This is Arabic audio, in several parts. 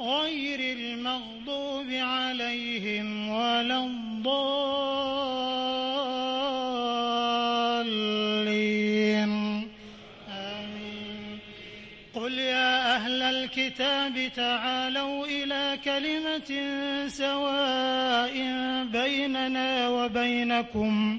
غير المغضوب عليهم ولا الضالين. آمين. قل يا أهل الكتاب تعالوا إلى كلمة سواء بيننا وبينكم.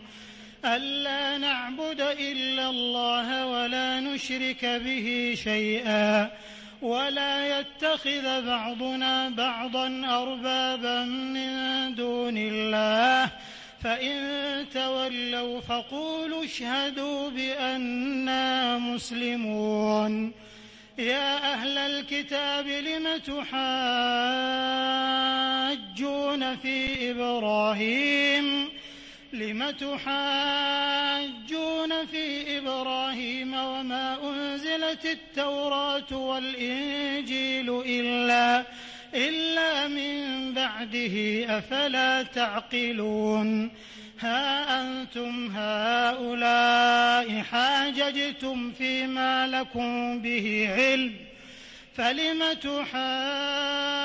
ألا نعبد إلا الله ولا نشرك به شيئا. ولا يتخذ بعضنا بعضا أربابا من دون الله. فإن تولوا فقولوا اشهدوا بأننا مسلمون. يا أهل الكتاب لم تحاجون في إبراهيم؟ لم تحاجون في إبراهيم وما أنزلت التوراة والإنجيل إلا إلا من بعده أفلا تعقلون. ها أنتم هؤلاء حاججتم فيما لكم به علم فلم تحاجون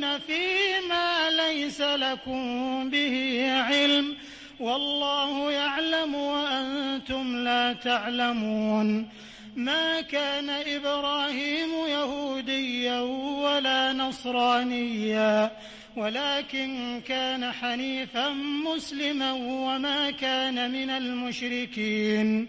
فيما ليس لكم به علم. والله يعلم وأنتم لا تعلمون. ما كان إبراهيم يهوديا ولا نصرانيا ولكن كان حنيفا مسلما وما كان من المشركين.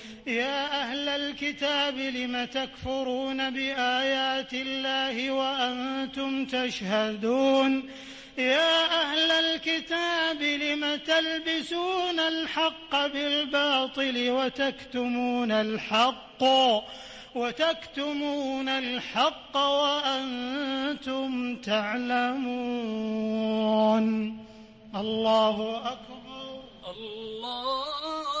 يا أهل الكتاب لم تكفرون بآيات الله وأنتم تشهدون؟ يا أهل الكتاب لم تلبسون الحق بالباطل وتكتمون الحق؟ وتكتمون الحق وأنتم تعلمون. الله أكبر. الله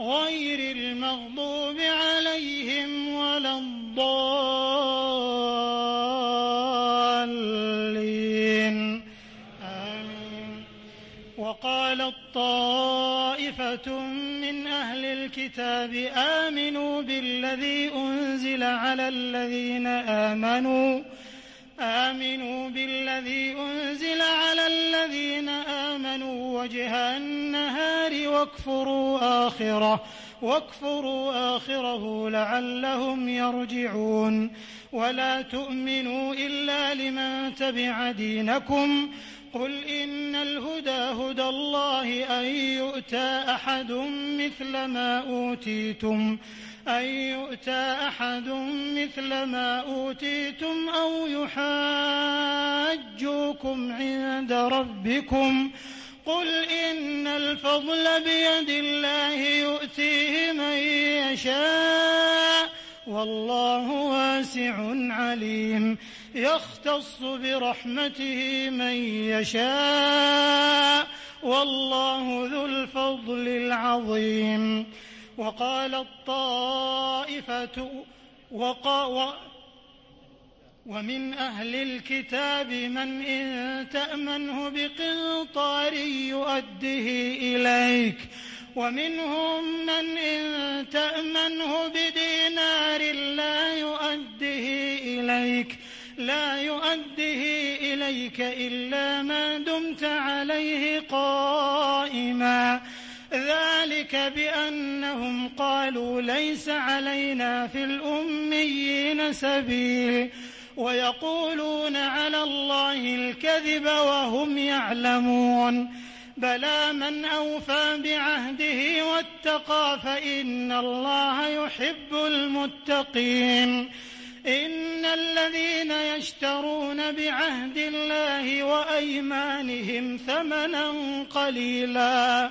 غير المغضوب عليهم ولا الضالين. آمين. وقالت طائفة من أهل الكتاب آمنوا بالذي أنزل على الذين آمنوا آمنوا بالذي أنزل على الذين آمنوا وجه النهار واكفروا آخره واكفروا آخره لعلهم يرجعون. ولا تؤمنوا إلا لمن تبع دينكم. قل إن الهدى هدى الله أن يؤتى أحد مثل ما أوتيتم. أن يؤتى أحد مثل ما أوتيتم أو يحاجوكم عند ربكم. قل إن الفضل بيد الله يؤتيه من يشاء والله واسع عليم. يختص برحمته من يشاء والله ذو الفضل العظيم. وقال الطائفة وقا ومن أهل الكتاب من إن تأمنه بقنطار يؤده إليك. ومنهم من إن تأمنه بدينار لا يؤده إليك. لا يؤده إليك إلا ما دمت عليه قائما. ذلك بأنهم قالوا ليس علينا في الأميين سبيل ويقولون على الله الكذب وهم يعلمون بلى من أوفى بعهده واتقى فإن الله يحب المتقين إن الذين يشترون بعهد الله وأيمانهم ثمنا قليلا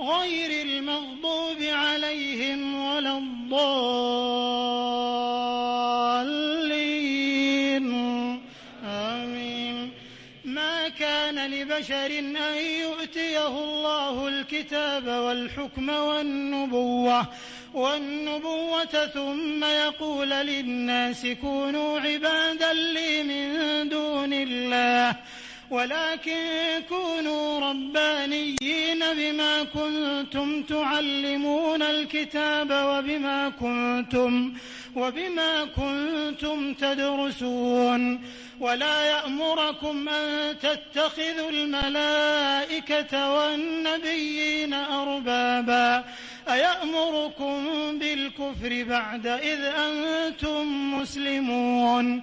غير المغضوب عليهم ولا الضالين. آمين. ما كان لبشر أن يؤتيه الله الكتاب والحكم والنبوة والنبوة ثم يقول للناس كونوا عبادا لي من دون الله. ولكن كونوا ربانيين بما كنتم تعلمون الكتاب وبما كنتم وبما كنتم تدرسون ولا يأمركم أن تتخذوا الملائكة والنبيين أربابا أيأمركم بالكفر بعد إذ أنتم مسلمون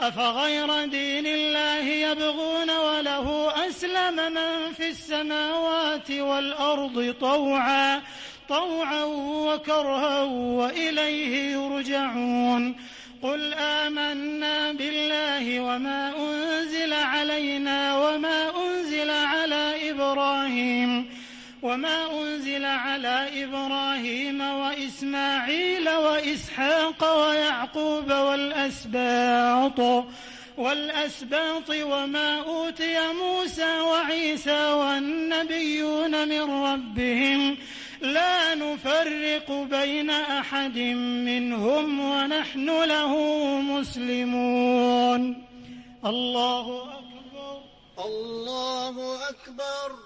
أفغير دين الله يبغون وله أسلم من في السماوات والأرض طوعا طوعا وكرها وإليه يرجعون. قل آمنا بالله وما أنزل علينا وما أنزل على إبراهيم. وما أنزل على إبراهيم وإسماعيل وإسحاق ويعقوب والأسباط والأسباط وما أوتي موسى وعيسى والنبيون من ربهم. لا نفرق بين أحد منهم ونحن له مسلمون. الله أكبر. الله أكبر.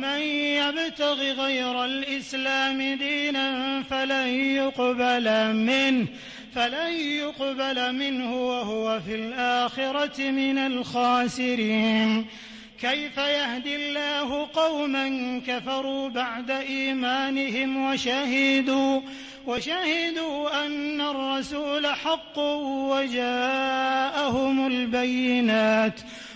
ومن يبتغ غير الإسلام دينا فلن يقبل منه فلن يقبل منه وهو في الآخرة من الخاسرين. كيف يهدي الله قوما كفروا بعد إيمانهم وشهدوا وشهدوا أن الرسول حق وجاءهم البينات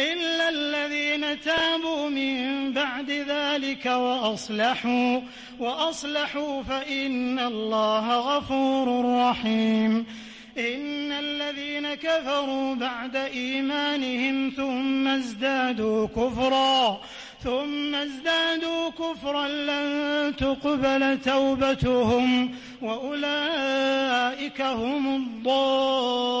إلا الذين تابوا من بعد ذلك وأصلحوا وأصلحوا فإن الله غفور رحيم. إن الذين كفروا بعد إيمانهم ثم ازدادوا كفرا ثم ازدادوا كفرا لن تقبل توبتهم وأولئك هم الضالون.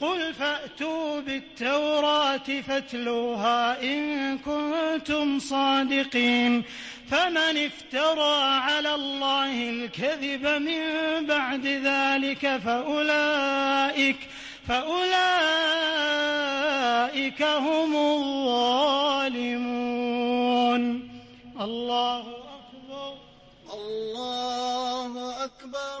قل فأتوا بالتوراة فاتلوها إن كنتم صادقين. فمن افترى على الله الكذب من بعد ذلك فأولئك فأولئك هم الظالمون. الله أكبر. الله أكبر.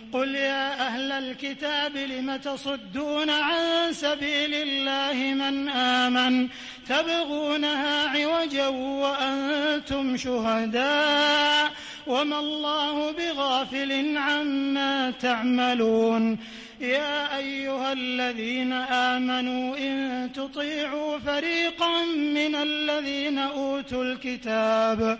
قل يا أهل الكتاب لم تصدون عن سبيل الله من آمن؟ تبغونها عوجا وأنتم شهداء وما الله بغافل عما تعملون. يا أيها الذين آمنوا إن تطيعوا فريقا من الذين أوتوا الكتاب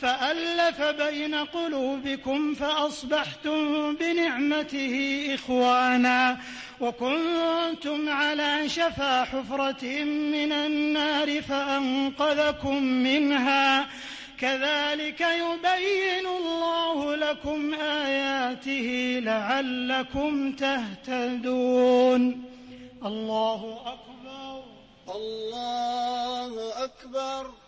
فألف بين قلوبكم فأصبحتم بنعمته إخوانا وكنتم على شفا حفرة من النار فأنقذكم منها. كذلك يبين الله لكم آياته لعلكم تهتدون. الله أكبر. الله أكبر.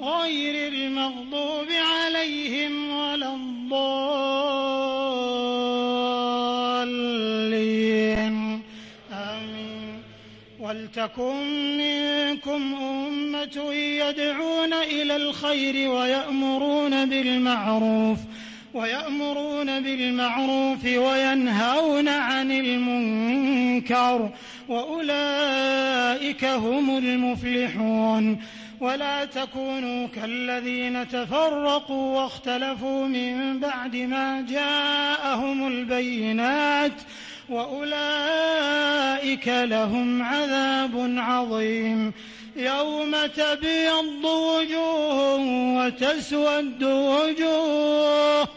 غير المغضوب عليهم ولا الضالين. آمين. ولتكن منكم أمة يدعون إلى الخير ويأمرون بالمعروف ويأمرون بالمعروف وينهون عن المنكر وأولئك هم المفلحون. ولا تكونوا كالذين تفرقوا واختلفوا من بعد ما جاءهم البينات وأولئك لهم عذاب عظيم. يوم تبيض وجوه وتسود وجوه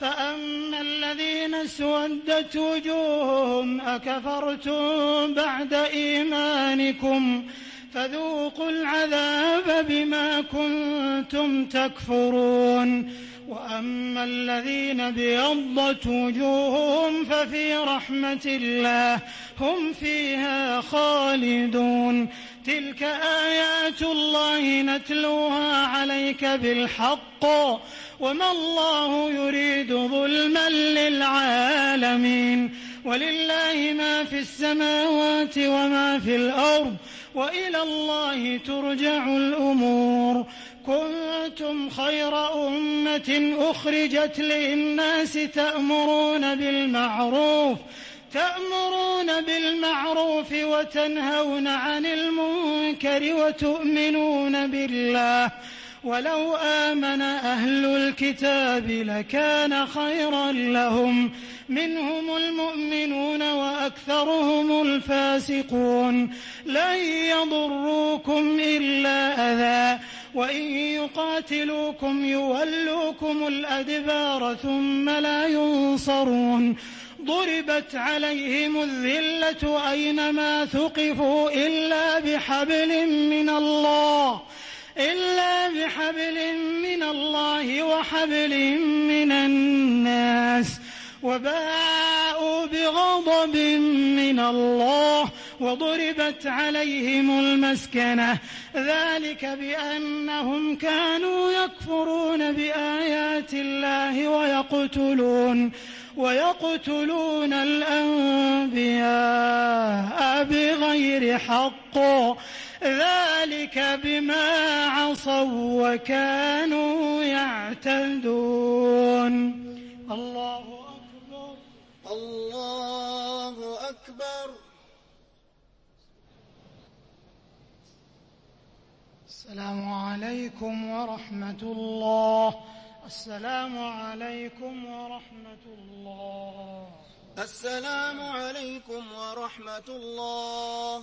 فأما الذين اسودت وجوههم أكفرتم بعد إيمانكم فذوقوا العذاب بما كنتم تكفرون. وأما الذين ابيضت وجوههم ففي رحمة الله هم فيها خالدون. تلك آيات الله نتلوها عليك بالحق. وما الله يريد ظلما للعالمين. ولله ما في السماوات وما في الأرض. وإلى الله ترجع الأمور. كنتم خير أمة أخرجت للناس تأمرون بالمعروف تأمرون بالمعروف وتنهون عن المنكر وتؤمنون بالله. ولو آمن أهل الكتاب لكان خيرا لهم. منهم المؤمنون وأكثرهم الفاسقون. لن يضروكم إلا أذى. وإن يقاتلوكم يولوكم الأدبار ثم لا ينصرون. ضربت عليهم الذلة أينما ثقفوا إلا بحبل من الله. إلا بحبل من الله وحبل من الناس وباءوا بغضب من الله وضربت عليهم المسكنة ذلك بأنهم كانوا يكفرون بآيات الله ويقتلون ويقتلون الأنبياء بغير حق ذلك بما عصوا وكانوا يعتدون. الله أكبر. الله أكبر. السلام عليكم ورحمة الله. السلام عليكم ورحمة الله. السلام عليكم ورحمة الله.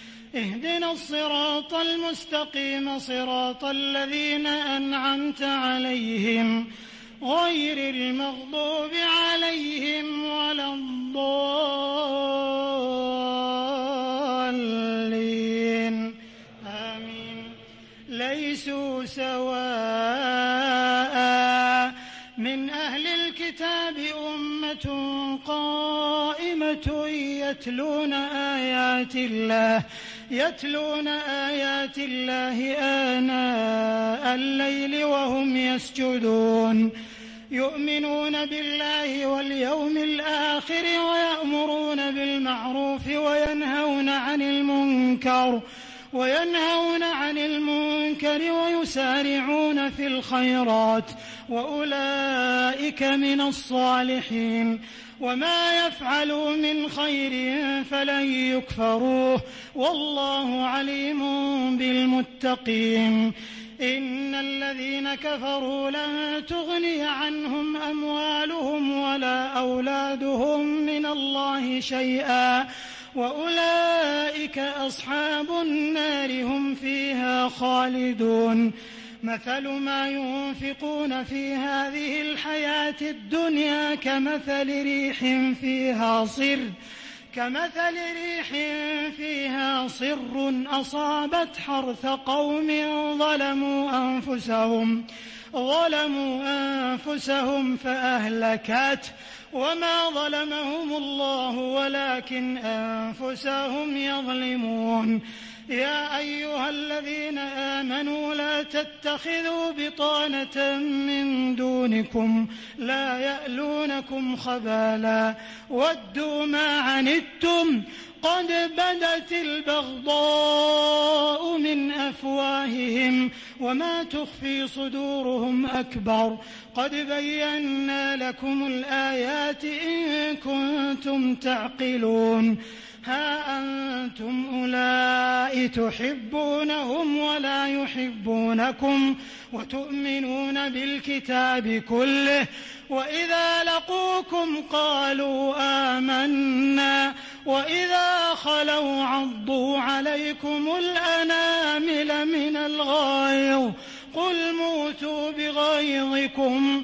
اهدنا الصراط المستقيم صراط الذين أنعمت عليهم غير المغضوب عليهم ولا الضالين. آمين. ليسوا سواء أمة قائمة يتلون آيات الله يتلون آيات الله آناء الليل وهم يسجدون. يؤمنون بالله واليوم الآخر ويأمرون بالمعروف وينهون عن المنكر. وينهون عن المنكر ويسارعون في الخيرات وأولئك من الصالحين وما يفعلوا من خير فلن يكفروه والله عليم بالمتقين إن الذين كفروا لن تغني عنهم أموالهم ولا أولادهم من الله شيئا وأولئك أصحاب النار هم فيها خالدون. مثل ما ينفقون في هذه الحياة الدنيا كمثل ريح فيها صر. كمثل ريح فيها صر أصابت حرث قوم ظلموا أنفسهم. ظلموا أنفسهم فأهلكت وما ظلمهم الله ولكن أنفسهم يظلمون. يا أيها الذين آمنوا لا تتخذوا بطانة من دونكم لا يألونكم خبالا. ودوا ما عنتم قد بدت البغضاء من أفواههم وما تخفي صدورهم أكبر. قد بينا لكم الآيات إن كنتم تعقلون. ها أنتم أولئك تحبونهم ولا يحبونكم وتؤمنون بالكتاب كله. وإذا لقوكم قالوا آمنا. وإذا خلوا عضوا عليكم الأنامل من الغيظ قل موتوا بغيظكم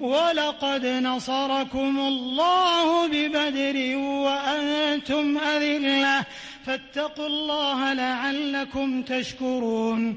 ولقد نصركم الله ببدر وأنتم أذلة فاتقوا الله لعلكم تشكرون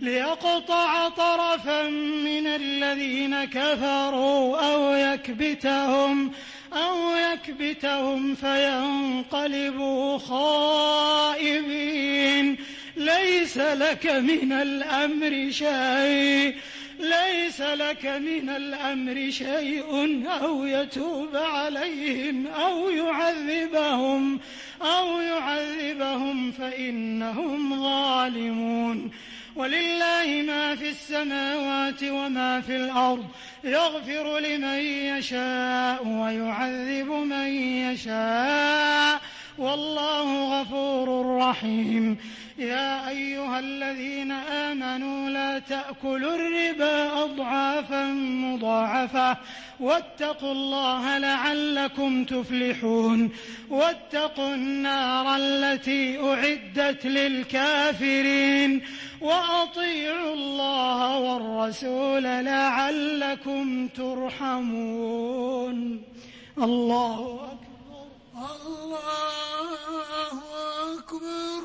ليقطع طرفا من الذين كفروا أو يكبتهم أو يكبتهم فينقلبوا خائبين. ليس لك من الأمر شيء ليس لك من الأمر شيء أو يتوب عليهم أو يعذبهم أو يعذبهم فإنهم ظالمون. ولله ما في السماوات وما في الأرض يغفر لمن يشاء ويعذب من يشاء. والله غفور رحيم. يا أيها الذين آمنوا لا تأكلوا الربا أضعافا مضاعفة. واتقوا الله لعلكم تفلحون. واتقوا النار التي أعدت للكافرين. وأطيعوا الله والرسول لعلكم ترحمون. الله أكبر. الله أكبر.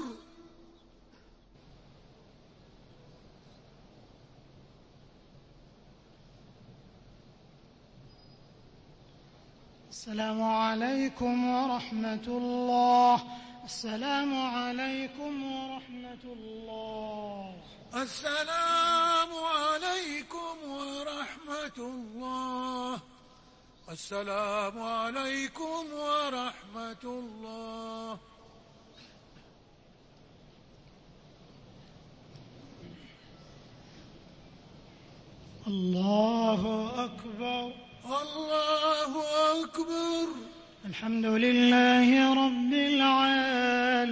السلام عليكم ورحمة الله. السلام عليكم ورحمة الله. السلام عليكم ورحمة الله. السلام عليكم ورحمة الله. الله أكبر. الله أكبر. الحمد لله رب العالمين.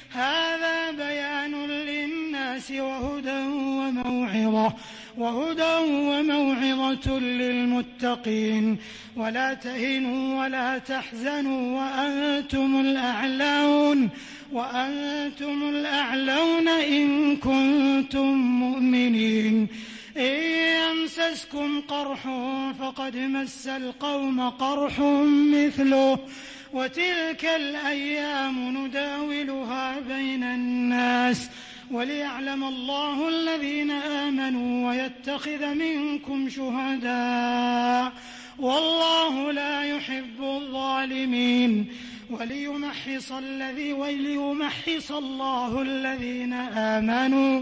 هذا بيان للناس وهدى وموعظة وهدى وموعظة للمتقين. ولا تهنوا ولا تحزنوا وأنتم الأعلون وأنتم الأعلون إن كنتم مؤمنين. إن يمسسكم قرح فقد مس القوم قرح مثله وتلك الأيام نداولها بين الناس وليعلم الله الذين آمنوا ويتخذ منكم شهداء والله لا يحب الظالمين وليمحص الذي وليمحص الله الذين آمنوا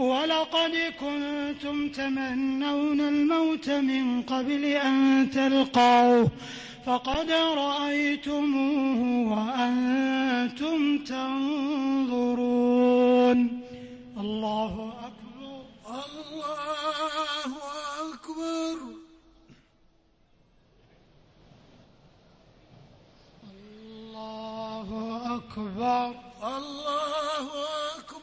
ولقد كنتم تمنون الموت من قبل أن تلقوه فقد رأيتموه وأنتم تنظرون. الله أكبر. الله أكبر. الله أكبر. الله أكبر.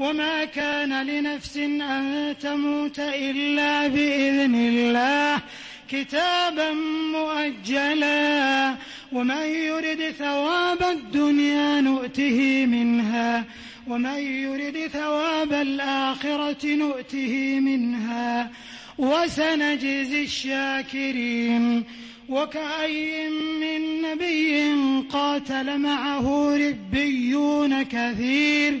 وما كان لنفس أن تموت إلا بإذن الله كتابا مؤجلا. ومن يرد ثواب الدنيا نؤته منها. ومن يرد ثواب الآخرة نؤته منها. وسنجزي الشاكرين. وكأي من نبي قاتل معه ربيون كثير.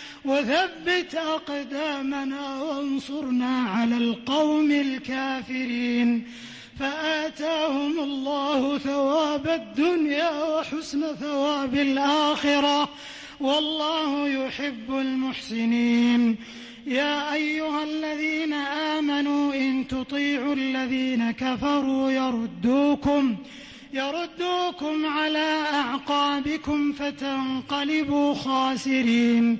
وثبت أقدامنا وانصرنا على القوم الكافرين. فآتاهم الله ثواب الدنيا وحسن ثواب الآخرة. والله يحب المحسنين. يا أيها الذين آمنوا إن تطيعوا الذين كفروا يردوكم يردوكم على أعقابكم فتنقلبوا خاسرين.